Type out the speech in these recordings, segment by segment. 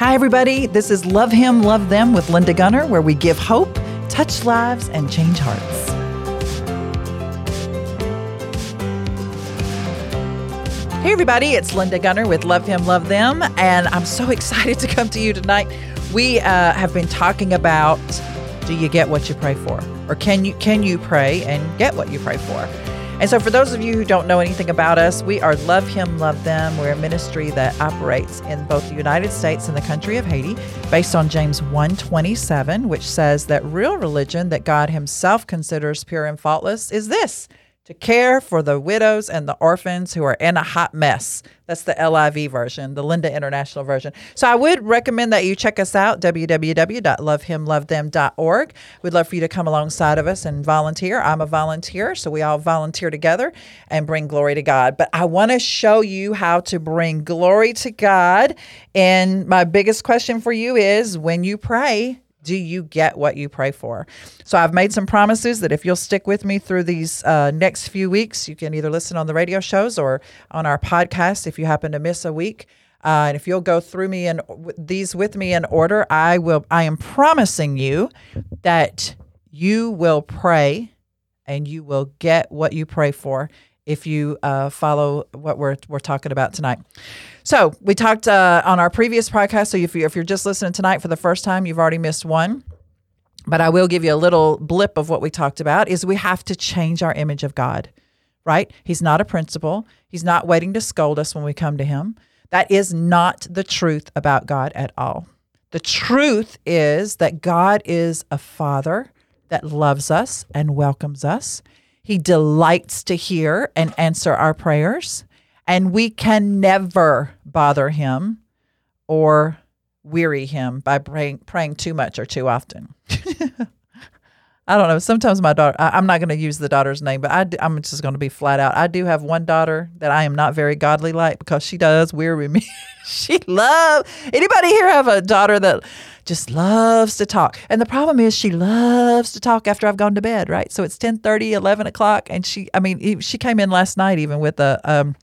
Hi, everybody. This is Love Him, Love Them with Linda Gunner, where we give hope, touch lives, and change hearts. Hey, everybody. It's Linda Gunner with Love Him, Love Them. And I'm so excited to come to you tonight. We uh, have been talking about do you get what you pray for? Or can you can you pray and get what you pray for? And so, for those of you who don't know anything about us, we are Love Him, Love Them. We're a ministry that operates in both the United States and the country of Haiti, based on James 1:27, which says that real religion that God Himself considers pure and faultless is this to care for the widows and the orphans who are in a hot mess. That's the LIV version, the Linda International version. So I would recommend that you check us out, www.lovehimlovethem.org. We'd love for you to come alongside of us and volunteer. I'm a volunteer, so we all volunteer together and bring glory to God. But I want to show you how to bring glory to God. And my biggest question for you is when you pray, do you get what you pray for? So I've made some promises that if you'll stick with me through these uh, next few weeks, you can either listen on the radio shows or on our podcast if you happen to miss a week. Uh, and if you'll go through me and these with me in order, I will. I am promising you that you will pray and you will get what you pray for if you uh, follow what we're we're talking about tonight. So we talked uh, on our previous podcast. So if, you, if you're just listening tonight for the first time, you've already missed one. But I will give you a little blip of what we talked about. Is we have to change our image of God, right? He's not a principal. He's not waiting to scold us when we come to Him. That is not the truth about God at all. The truth is that God is a Father that loves us and welcomes us. He delights to hear and answer our prayers and we can never bother him or weary him by praying, praying too much or too often. I don't know. Sometimes my daughter, I, am not going to use the daughter's name, but I, am just going to be flat out. I do have one daughter that I am not very godly like because she does weary me. she love anybody here have a daughter that just loves to talk. And the problem is she loves to talk after I've gone to bed, right? So it's 10 30, 11 o'clock. And she, I mean, she came in last night even with a, um,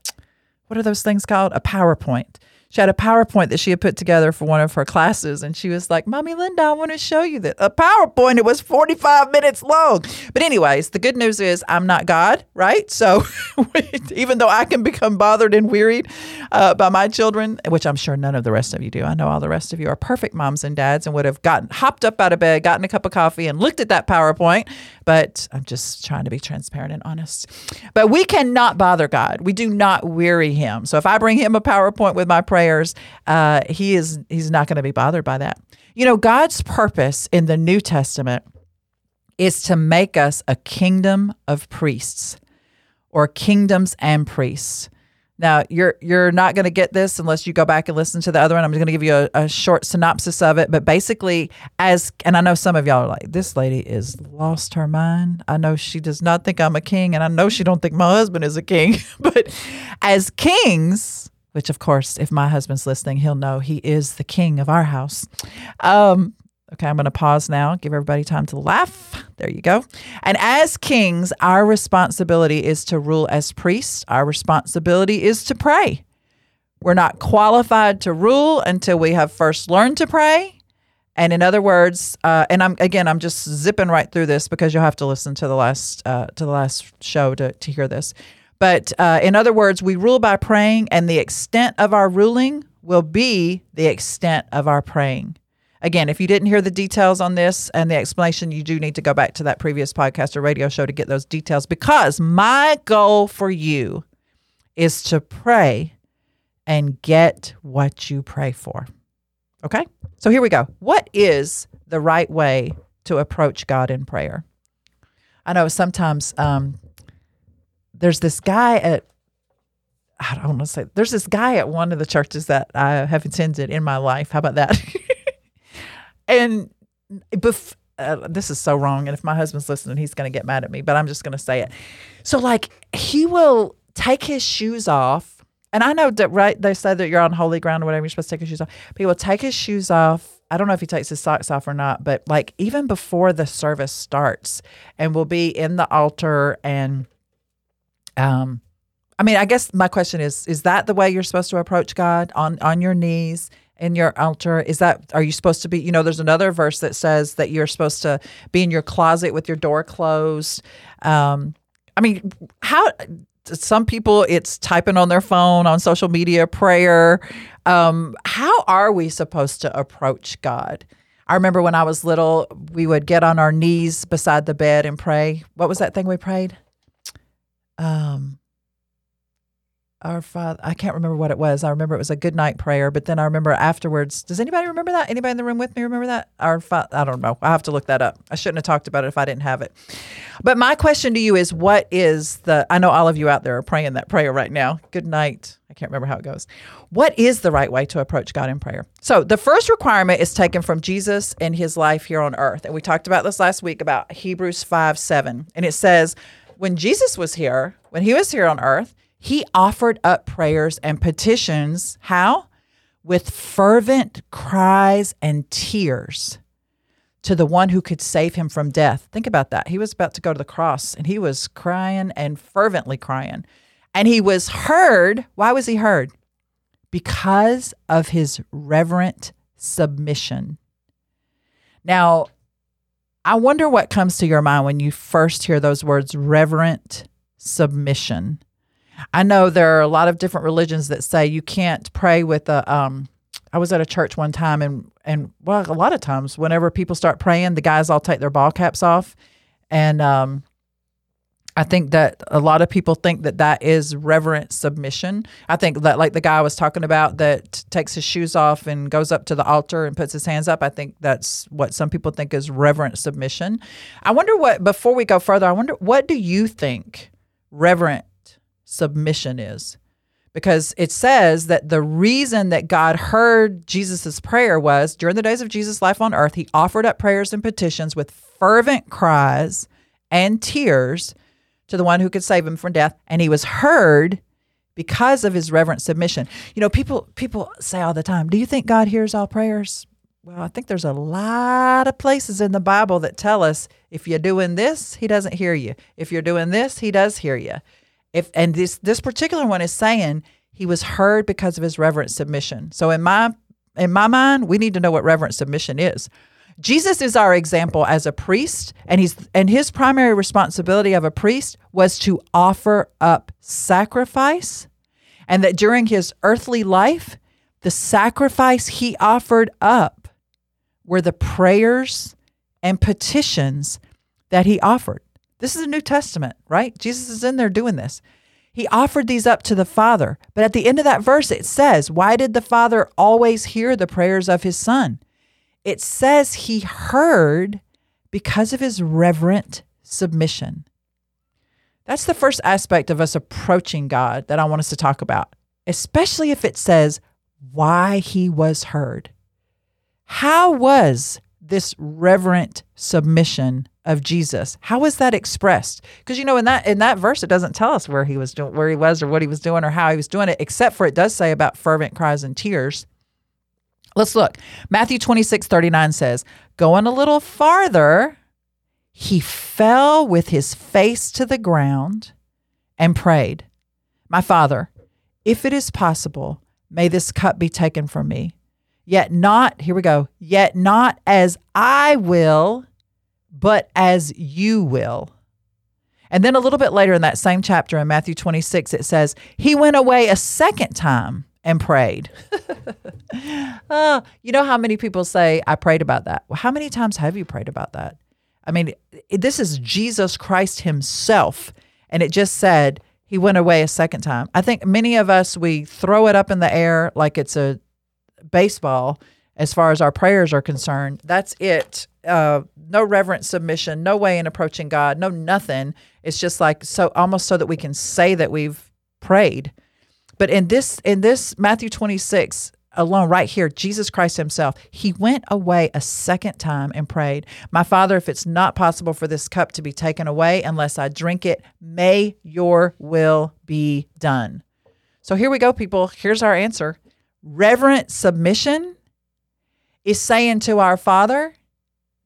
what are those things called? A PowerPoint she had a PowerPoint that she had put together for one of her classes, and she was like, "Mommy Linda, I want to show you that a PowerPoint. It was 45 minutes long." But anyways, the good news is I'm not God, right? So even though I can become bothered and wearied uh, by my children, which I'm sure none of the rest of you do, I know all the rest of you are perfect moms and dads and would have gotten hopped up out of bed, gotten a cup of coffee, and looked at that PowerPoint. But I'm just trying to be transparent and honest. But we cannot bother God. We do not weary Him. So if I bring Him a PowerPoint with my prayers, uh, he is he's not going to be bothered by that. You know, God's purpose in the New Testament is to make us a kingdom of priests or kingdoms and priests. Now, you're you're not going to get this unless you go back and listen to the other one. I'm just going to give you a, a, short synopsis of it. But basically, as and I know some of y'all are like, this lady is lost her mind. I know she does not think I'm a king, and I know she don't think my husband is a king. but as kings, which of course, if my husband's listening, he'll know he is the king of our house. Um, okay, I'm going to pause now, give everybody time to laugh. There you go. And as kings, our responsibility is to rule as priests, our responsibility is to pray. We're not qualified to rule until we have first learned to pray. And in other words, uh, and I'm again, I'm just zipping right through this because you'll have to listen to the last uh, to the last show to to hear this. But uh, in other words, we rule by praying, and the extent of our ruling will be the extent of our praying. Again, if you didn't hear the details on this and the explanation, you do need to go back to that previous podcast or radio show to get those details because my goal for you is to pray and get what you pray for. Okay? So here we go. What is the right way to approach God in prayer? I know sometimes um, there's this guy at I don't want to say there's this guy at one of the churches that I have attended in my life. How about that? and bef- uh, this is so wrong. And if my husband's listening, he's going to get mad at me. But I'm just going to say it. So like he will take his shoes off, and I know that right. They say that you're on holy ground or whatever. You're supposed to take your shoes off. But he will take his shoes off. I don't know if he takes his socks off or not, but like even before the service starts, and we'll be in the altar and um, I mean, I guess my question is: Is that the way you're supposed to approach God on on your knees in your altar? Is that are you supposed to be? You know, there's another verse that says that you're supposed to be in your closet with your door closed. Um, I mean, how? Some people it's typing on their phone on social media, prayer. Um, how are we supposed to approach God? I remember when I was little, we would get on our knees beside the bed and pray. What was that thing we prayed? Um, our Father, I can't remember what it was. I remember it was a good night prayer, but then I remember afterwards. Does anybody remember that? Anybody in the room with me remember that? Our Father, I don't know. I have to look that up. I shouldn't have talked about it if I didn't have it. But my question to you is what is the, I know all of you out there are praying that prayer right now. Good night. I can't remember how it goes. What is the right way to approach God in prayer? So the first requirement is taken from Jesus and his life here on earth. And we talked about this last week about Hebrews 5 7. And it says, when Jesus was here, when he was here on earth, he offered up prayers and petitions. How? With fervent cries and tears to the one who could save him from death. Think about that. He was about to go to the cross and he was crying and fervently crying. And he was heard. Why was he heard? Because of his reverent submission. Now, I wonder what comes to your mind when you first hear those words reverent submission. I know there are a lot of different religions that say you can't pray with a. Um, I was at a church one time, and and well, a lot of times, whenever people start praying, the guys all take their ball caps off, and um, I think that a lot of people think that that is reverent submission. I think that, like the guy I was talking about, that takes his shoes off and goes up to the altar and puts his hands up. I think that's what some people think is reverent submission. I wonder what. Before we go further, I wonder what do you think reverent submission is. Because it says that the reason that God heard Jesus' prayer was during the days of Jesus' life on earth, he offered up prayers and petitions with fervent cries and tears to the one who could save him from death, and he was heard because of his reverent submission. You know, people people say all the time, "Do you think God hears all prayers?" Well, I think there's a lot of places in the Bible that tell us if you're doing this, he doesn't hear you. If you're doing this, he does hear you. If and this this particular one is saying he was heard because of his reverent submission. So in my in my mind, we need to know what reverent submission is. Jesus is our example as a priest, and he's and his primary responsibility of a priest was to offer up sacrifice, and that during his earthly life, the sacrifice he offered up were the prayers and petitions that he offered. This is a New Testament, right? Jesus is in there doing this. He offered these up to the Father. But at the end of that verse, it says, Why did the Father always hear the prayers of his Son? It says he heard because of his reverent submission. That's the first aspect of us approaching God that I want us to talk about, especially if it says why he was heard. How was this reverent submission of Jesus. How was that expressed? Because you know in that in that verse it doesn't tell us where he was doing where he was or what he was doing or how he was doing it, except for it does say about fervent cries and tears. Let's look. Matthew 26, 39 says, Going a little farther, he fell with his face to the ground and prayed, My father, if it is possible, may this cup be taken from me. Yet not, here we go, yet not as I will, but as you will. And then a little bit later in that same chapter in Matthew 26, it says, He went away a second time and prayed. oh, you know how many people say, I prayed about that? Well, how many times have you prayed about that? I mean, this is Jesus Christ Himself. And it just said, He went away a second time. I think many of us, we throw it up in the air like it's a baseball as far as our prayers are concerned. That's it. Uh, no reverent submission, no way in approaching God, no nothing. It's just like so almost so that we can say that we've prayed. But in this in this Matthew 26 alone right here Jesus Christ himself he went away a second time and prayed my father if it's not possible for this cup to be taken away unless I drink it may your will be done. So here we go people here's our answer reverent submission is saying to our Father,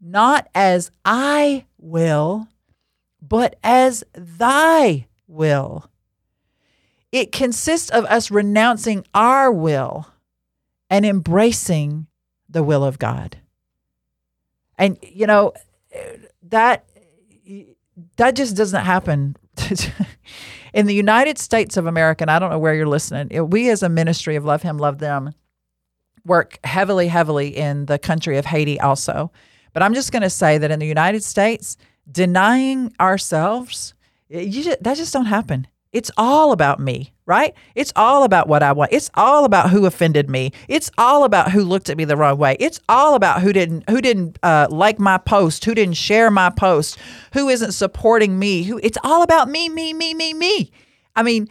not as I will, but as thy will. It consists of us renouncing our will and embracing the will of God. And you know that that just doesn't happen in the United States of America. And I don't know where you're listening. We as a ministry of Love Him, Love Them work heavily, heavily in the country of Haiti also. But I'm just going to say that in the United States, denying ourselves, you just, that just don't happen. It's all about me, right? It's all about what I want. It's all about who offended me. It's all about who looked at me the wrong way. It's all about who didn't who didn't uh, like my post, who didn't share my post, who isn't supporting me. Who it's all about me, me, me, me, me. I mean,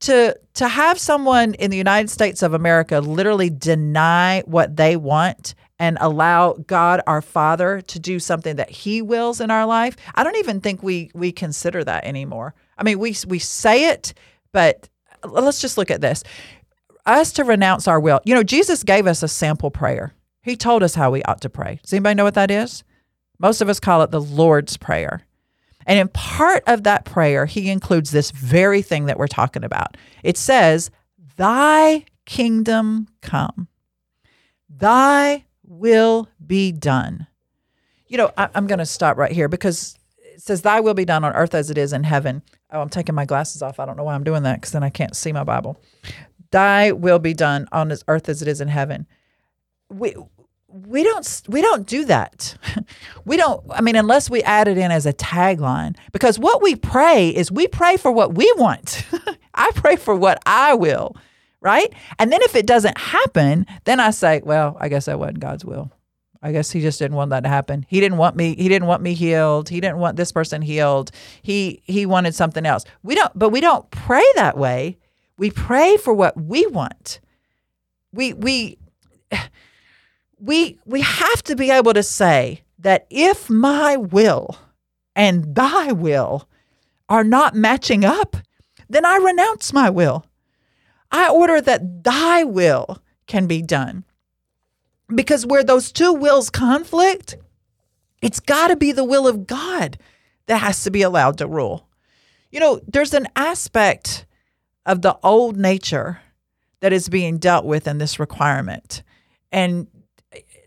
to to have someone in the United States of America literally deny what they want and allow God our Father to do something that he wills in our life, I don't even think we we consider that anymore. I mean, we we say it, but uh, let's just look at this. Us to renounce our will. You know, Jesus gave us a sample prayer. He told us how we ought to pray. Does anybody know what that is? Most of us call it the Lord's Prayer. And in part of that prayer, he includes this very thing that we're talking about. It says, Thy kingdom come, thy will be done. You know, I, am going to stop right here because it says, Thy will be done on earth as it is in heaven. Oh, I'm taking my glasses off. I don't know why I'm doing that because then I can't see my Bible. Thy will be done on this earth as it is in heaven. We, we don't we don't do that. we don't I mean unless we add it in as a tagline because what we pray is we pray for what we want. I pray for what I will, right? And then if it doesn't happen, then I say, well, I guess that wasn't God's will. I guess he just didn't want that to happen. He didn't want me he didn't want me healed. He didn't want this person healed. He he wanted something else. We don't but we don't pray that way. We pray for what we want. We we we we have to be able to say that if my will and thy will are not matching up, then I renounce my will. I order that thy will can be done. Because where those two wills conflict, it's got to be the will of God that has to be allowed to rule. You know, there's an aspect of the old nature that is being dealt with in this requirement. And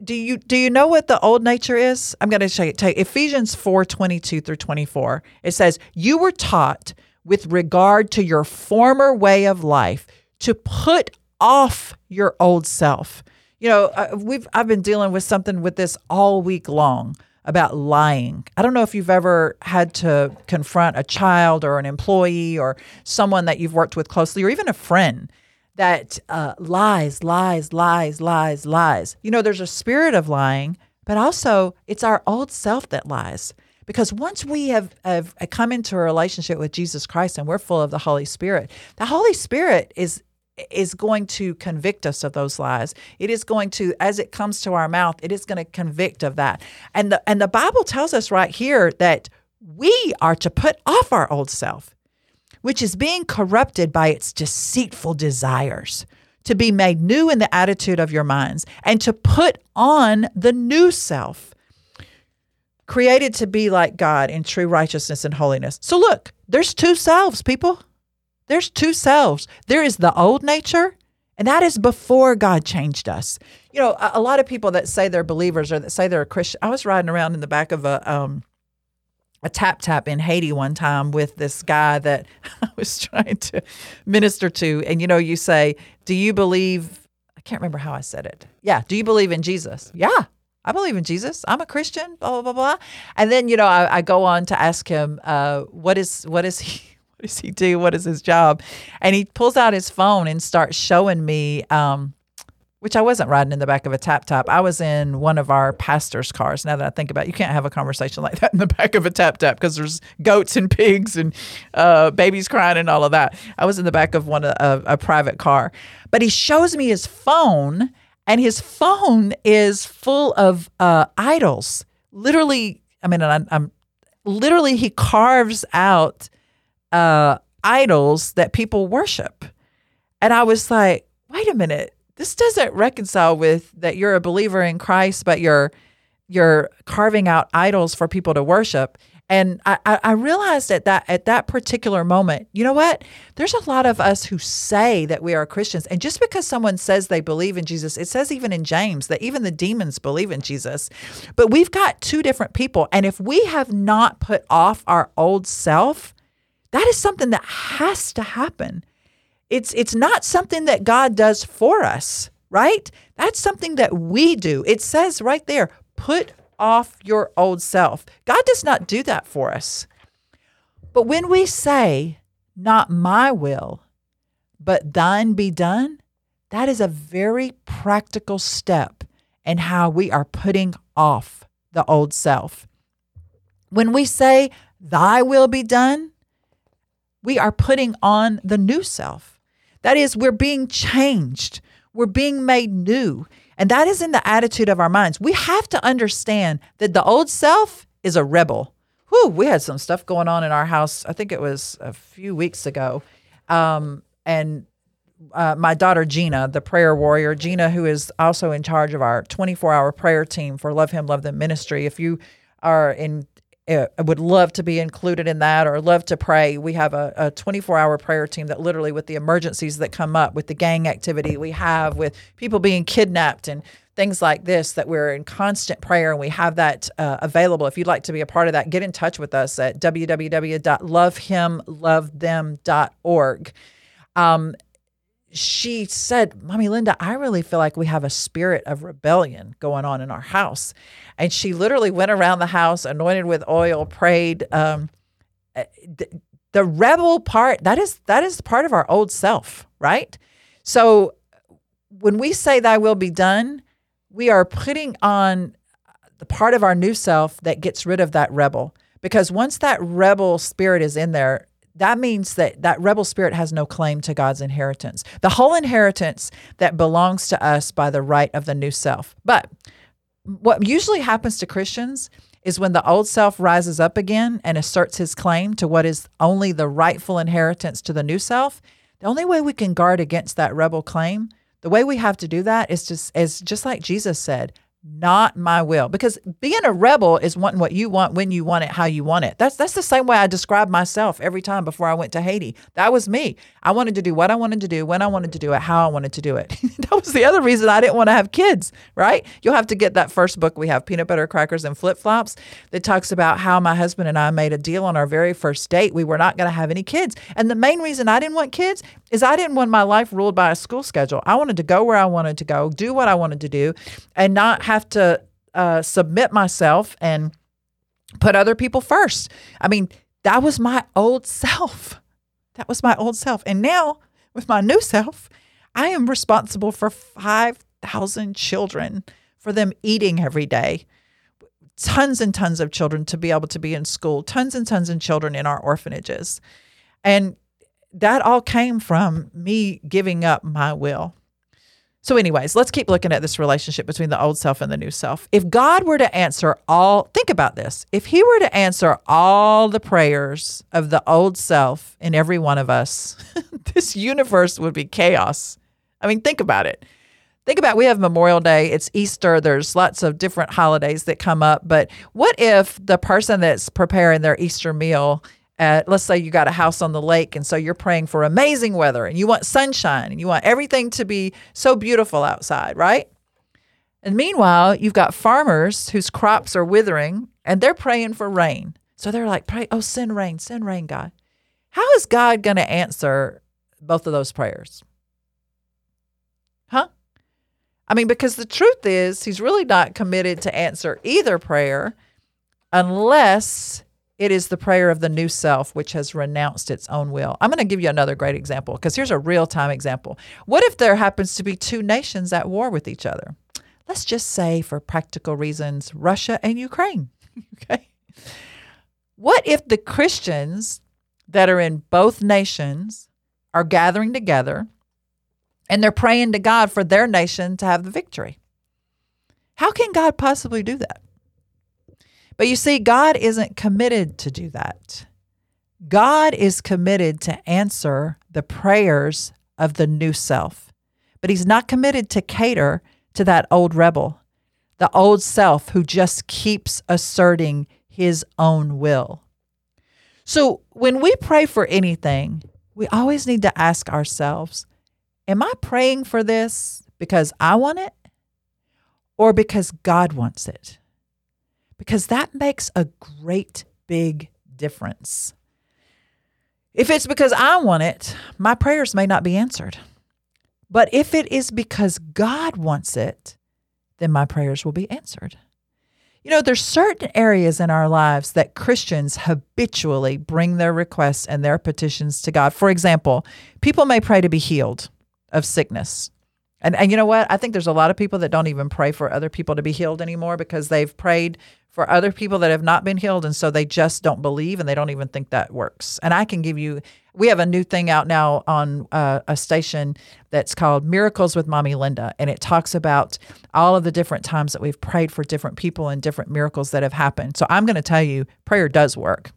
do you do you know what the old nature is? I'm going to show you. Take Ephesians 4, 22 through 24. It says, You were taught with regard to your former way of life to put off your old self. You know, uh, we've I've been dealing with something with this all week long about lying. I don't know if you've ever had to confront a child or an employee or someone that you've worked with closely or even a friend that uh, lies, lies, lies, lies, lies. You know, there's a spirit of lying, but also it's our old self that lies. Because once we have, have come into a relationship with Jesus Christ and we're full of the Holy Spirit, the Holy Spirit is is going to convict us of those lies. It is going to, as it comes to our mouth, it is going to convict of that. And the and the Bible tells us right here that we are to put off our old self which is being corrupted by its deceitful desires, to be made new in the attitude of your minds, and to put on the new self, created to be like God in true righteousness and holiness. So, look, there's two selves, people. There's two selves. There is the old nature, and that is before God changed us. You know, a, a lot of people that say they're believers or that say they're a Christian. I was riding around in the back of a um, a tap tap in Haiti one time with this guy that I was trying to minister to. And, you know, you say, Do you believe? I can't remember how I said it. Yeah. Do you believe in Jesus? Yeah. I believe in Jesus. I'm a Christian, blah, blah, blah, blah. And then, you know, I, I go on to ask him, uh, what is, what is he, what does he do? What is his job? And he pulls out his phone and starts showing me, um, which I wasn't riding in the back of a tap tap. I was in one of our pastor's cars. Now that I think about it, you can't have a conversation like that in the back of a tap tap because there's goats and pigs and uh, babies crying and all of that. I was in the back of one of a private car. But he shows me his phone, and his phone is full of uh, idols. Literally, I mean, I'm, I'm literally he carves out uh, idols that people worship, and I was like, wait a minute this doesn't reconcile with that you're a believer in Christ, but you're you're carving out idols for people to worship. And I, I realized at that at that particular moment, you know what? There's a lot of us who say that we are Christians, and just because someone says they believe in Jesus, it says even in James that even the demons believe in Jesus. But we've got two different people, and if we have not put off our old self, that is something that has to happen. It's it's not something that God does for us, right? That's something that we do. It says right there, put off your old self. God does not do that for us. But when we say, not my will, but thine be done, that is a very practical step in how we are putting off the old self. When we say, thy will be done, we are putting on the new self. That is, we're being changed, we're being made new. And that is in the attitude of our minds. We have to understand that the old self is a rebel. Whew, we had some stuff going on in our house. I think it was a few weeks ago. Um, and uh, my daughter Gina, the prayer warrior, Gina, who is also in charge of our 24 hour prayer team for Love Him, Love Them ministry. If you are in uh, would love to be included in that or love to pray. We have a, a 24 hour prayer team that literally, with the emergencies that come up, with the gang activity we have, with people being kidnapped and things like this, that we're in constant prayer and we have that uh, available. If you'd like to be a part of that, get in touch with us at www.lovehimlovethem.org. Um, she said, Mommy Linda, I really feel like we have a spirit of rebellion going on in our house. And she literally went around the house, anointed with oil, prayed. Um, eh, the, the rebel part, that is that is part of our old self, right? So when we say thy will be done, we are putting on the part of our new self that gets rid of that rebel. Because once that rebel spirit is in there, that means that that rebel spirit has no claim to God's inheritance, the whole inheritance that belongs to us by the right of the new self. But what usually happens to Christians is when the old self rises up again and asserts his claim to what is only the rightful inheritance to the new self, the only way we can guard against that rebel claim, the way we have to do that is just is just like Jesus said, not my will. Because being a rebel is wanting what you want when you want it how you want it. That's that's the same way i describe myself every time before i went to haiti. That was me. I wanted to do what i wanted to do when i wanted to do it how i wanted to do it. That was the other reason i didn't want to have kids right? You'll have to get that first book we have peanut butter crackers and flip-flops that talks about how my husband and i made a deal on our very first date. We were not going to have any kids. And the main reason i didn't want kids is i didn't want my life ruled by a school schedule i wanted to go where i wanted to go do what i wanted to do and not have to uh, submit myself and put other people first. I mean, that was my old self. That was my old self. And now, with my new self, I am responsible for 5,000 children, for them eating every day. Tons and tons of children to be able to be in school, tons and tons of children in our orphanages. And that all came from me giving up my will. So, anyways, let's keep looking at this relationship between the old self and the new self. If God were to answer all, think about this. If He were to answer all the prayers of the old self in every one of us, this universe would be chaos. I mean, think about it. Think about we have Memorial Day, it's Easter, there's lots of different holidays that come up. But what if the person that's preparing their Easter meal at let's say you got a house on the lake and so you're praying for amazing weather and you want sunshine and you want everything to be so beautiful outside, right? And meanwhile, you've got farmers whose crops are withering and they're praying for rain. So they're like, pray, oh, send rain, send rain, God. How is God going to answer both of those prayers? Huh? I mean, because the truth is, he's really not committed to answer either prayer unless it is the prayer of the new self which has renounced its own will. I'm going to give you another great example because here's a real time example. What if there happens to be two nations at war with each other? Let's just say, for practical reasons, Russia and Ukraine. okay. What if the Christians that are in both nations are gathering together and they're praying to God for their nation to have the victory? How can God possibly do that? But you see, God isn't committed to do that. God is committed to answer the prayers of the new self, but He's not committed to cater to that old rebel, the old self who just keeps asserting his own will. So when we pray for anything, we always need to ask ourselves Am I praying for this because I want it or because God wants it? Because that makes a great big difference. If it's because I want it, my prayers may not be answered. But if it is because God wants it, then my prayers will be answered. You know, there's certain areas in our lives that Christians habitually bring their requests and their petitions to God. For example, people may pray to be healed of sickness. And, and you know what? I think there's a lot of people that don't even pray for other people to be healed anymore because they've prayed for other people that have not been healed. And so they just don't believe and they don't even think that works. And I can give you, we have a new thing out now on uh, a station that's called Miracles with Mommy Linda. And it talks about all of the different times that we've prayed for different people and different miracles that have happened. So I'm going to tell you, prayer does work.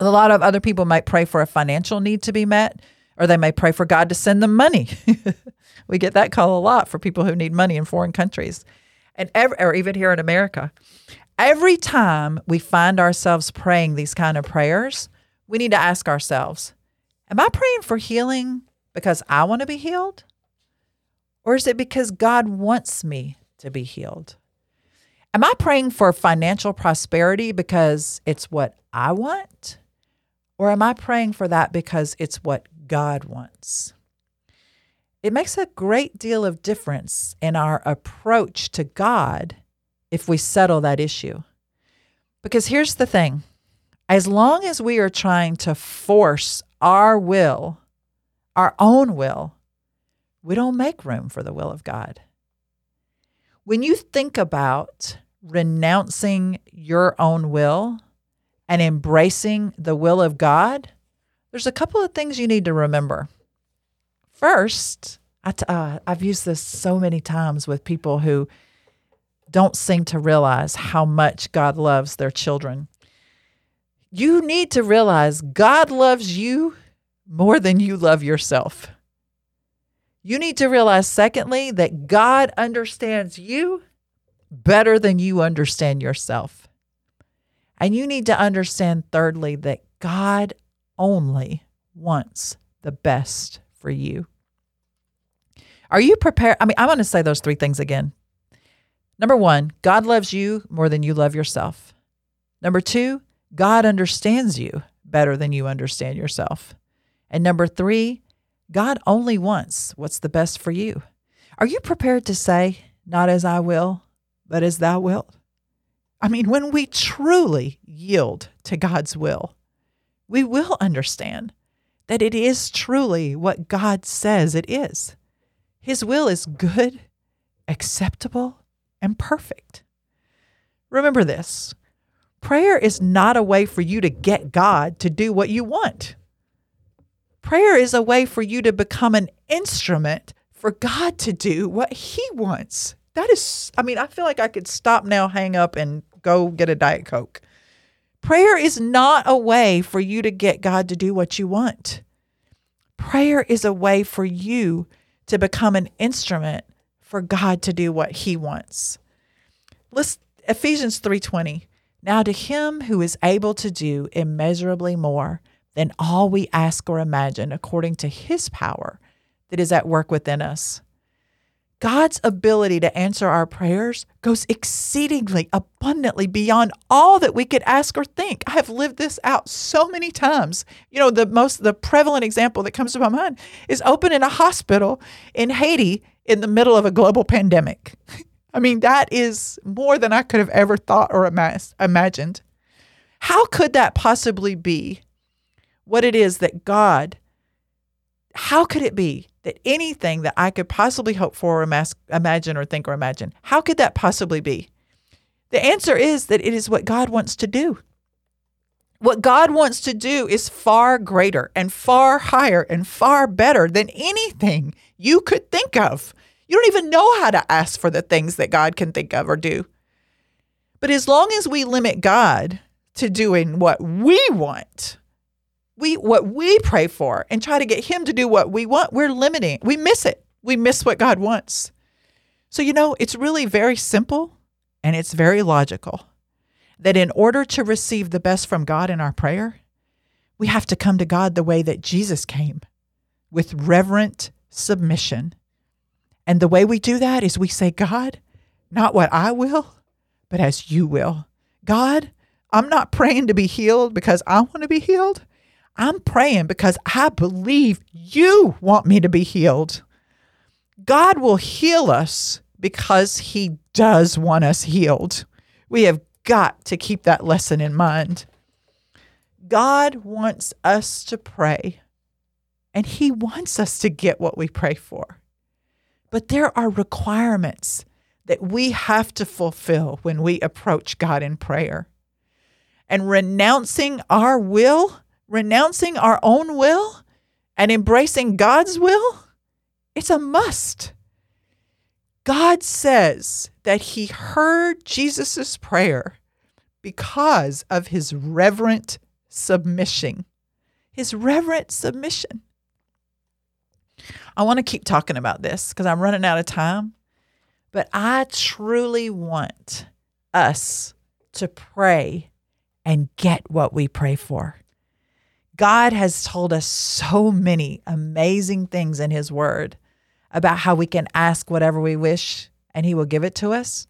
A lot of other people might pray for a financial need to be met or they may pray for God to send them money. we get that call a lot for people who need money in foreign countries, and or even here in America. Every time we find ourselves praying these kind of prayers, we need to ask ourselves, am I praying for healing because I want to be healed? Or is it because God wants me to be healed? Am I praying for financial prosperity because it's what I want? Or am I praying for that because it's what God wants. It makes a great deal of difference in our approach to God if we settle that issue. Because here's the thing as long as we are trying to force our will, our own will, we don't make room for the will of God. When you think about renouncing your own will and embracing the will of God, there's a couple of things you need to remember. First, I t- uh, I've used this so many times with people who don't seem to realize how much God loves their children. You need to realize God loves you more than you love yourself. You need to realize, secondly, that God understands you better than you understand yourself. And you need to understand, thirdly, that God only wants the best for you. Are you prepared? I mean, I want to say those three things again. Number one, God loves you more than you love yourself. Number two, God understands you better than you understand yourself. And number three, God only wants what's the best for you. Are you prepared to say, Not as I will, but as thou wilt? I mean, when we truly yield to God's will, we will understand that it is truly what God says it is. His will is good, acceptable, and perfect. Remember this prayer is not a way for you to get God to do what you want. Prayer is a way for you to become an instrument for God to do what He wants. That is, I mean, I feel like I could stop now, hang up, and go get a Diet Coke. Prayer is not a way for you to get God to do what you want. Prayer is a way for you to become an instrument for God to do what he wants. Let's Ephesians 3:20. Now to him who is able to do immeasurably more than all we ask or imagine according to his power that is at work within us. God's ability to answer our prayers goes exceedingly abundantly beyond all that we could ask or think. I have lived this out so many times. You know, the most the prevalent example that comes to my mind is opening a hospital in Haiti in the middle of a global pandemic. I mean, that is more than I could have ever thought or imagined. How could that possibly be what it is that God how could it be that anything that I could possibly hope for, or imagine, or think, or imagine, how could that possibly be? The answer is that it is what God wants to do. What God wants to do is far greater and far higher and far better than anything you could think of. You don't even know how to ask for the things that God can think of or do. But as long as we limit God to doing what we want, we what we pray for and try to get him to do what we want, we're limiting. We miss it. We miss what God wants. So you know, it's really very simple and it's very logical. that in order to receive the best from God in our prayer, we have to come to God the way that Jesus came with reverent submission. And the way we do that is we say, God, not what I will, but as you will. God, I'm not praying to be healed because I want to be healed. I'm praying because I believe you want me to be healed. God will heal us because he does want us healed. We have got to keep that lesson in mind. God wants us to pray, and he wants us to get what we pray for. But there are requirements that we have to fulfill when we approach God in prayer. And renouncing our will, renouncing our own will, and embracing God's will, it's a must. God says that he heard Jesus' prayer because of his reverent submission. His reverent submission. I want to keep talking about this because I'm running out of time, but I truly want us to pray and get what we pray for. God has told us so many amazing things in His Word about how we can ask whatever we wish and He will give it to us.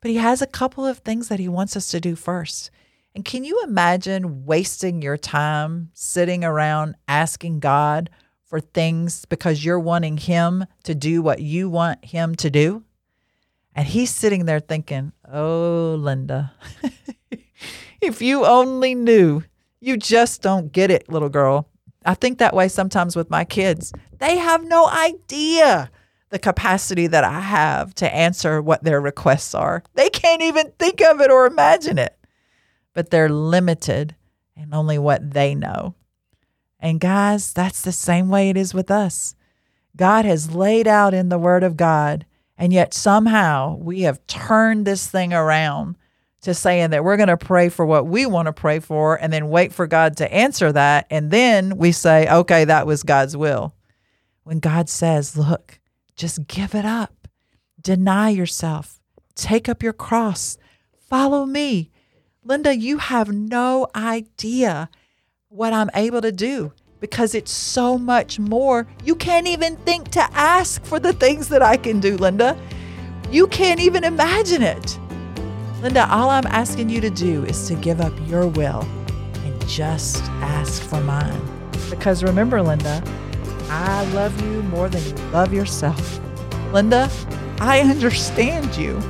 But He has a couple of things that He wants us to do first. And can you imagine wasting your time sitting around asking God for things because you're wanting Him to do what you want Him to do? And He's sitting there thinking, oh, Linda, if you only knew, you just don't get it, little girl. I think that way sometimes with my kids. They have no idea the capacity that I have to answer what their requests are. They can't even think of it or imagine it, but they're limited in only what they know. And guys, that's the same way it is with us. God has laid out in the Word of God, and yet somehow we have turned this thing around to saying that we're going to pray for what we want to pray for and then wait for God to answer that. And then we say, okay, that was God's will. When God says, look, just give it up, deny yourself, take up your cross, follow me. Linda, you have no idea what I'm able to do because it's so much more. You can't even think to ask for the things that I can do, Linda. You can't even imagine it. Linda, all I'm asking you to do is to give up your will and just ask for mine. Because remember, Linda, I love you more than you love yourself. Linda, I understand you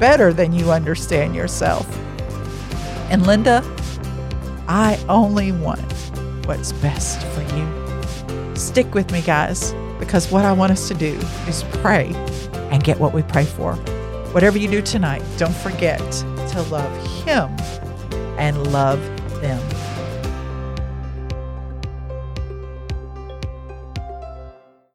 better than you understand yourself. And Linda, I only want what's best for you. Stick with me, guys, because what I want us to do is pray and get what we pray for. Whatever you do tonight, don't forget to love Him and love them.